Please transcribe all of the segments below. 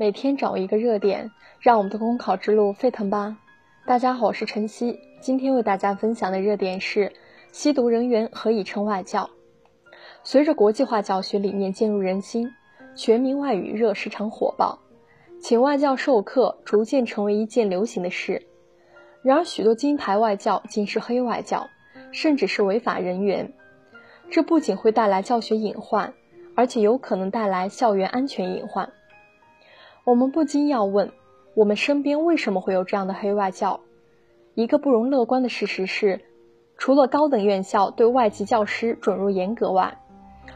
每天掌握一个热点，让我们的公考之路沸腾吧！大家好，我是晨曦，今天为大家分享的热点是：吸毒人员何以称外教？随着国际化教学理念渐入人心，全民外语热时常火爆，请外教授课逐渐成为一件流行的事。然而，许多金牌外教竟是黑外教，甚至是违法人员。这不仅会带来教学隐患，而且有可能带来校园安全隐患。我们不禁要问：我们身边为什么会有这样的黑外教？一个不容乐观的事实是，除了高等院校对外籍教师准入严格外，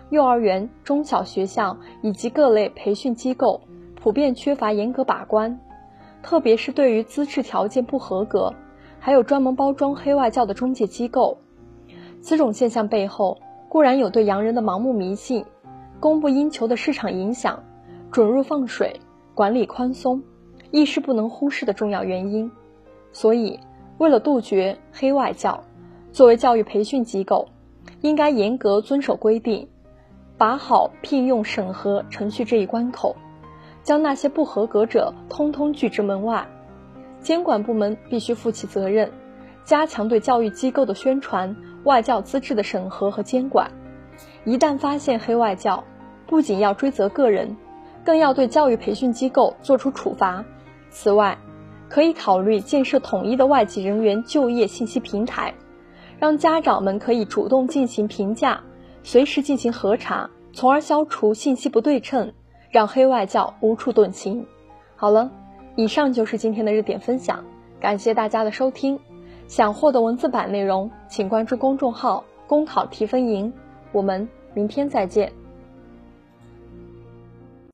幼儿园、中小学校以及各类培训机构普遍缺乏严格把关，特别是对于资质条件不合格，还有专门包装黑外教的中介机构。此种现象背后，固然有对洋人的盲目迷信、供不应求的市场影响、准入放水、管理宽松，亦是不能忽视的重要原因。所以，为了杜绝黑外教，作为教育培训机构，应该严格遵守规定，把好聘用审核程序这一关口，将那些不合格者通通拒之门外。监管部门必须负起责任，加强对教育机构的宣传。外教资质的审核和监管，一旦发现黑外教，不仅要追责个人，更要对教育培训机构作出处罚。此外，可以考虑建设统一的外籍人员就业信息平台，让家长们可以主动进行评价，随时进行核查，从而消除信息不对称，让黑外教无处遁形。好了，以上就是今天的热点分享，感谢大家的收听。想获得文字版内容，请关注公众号“公考提分营”。我们明天再见。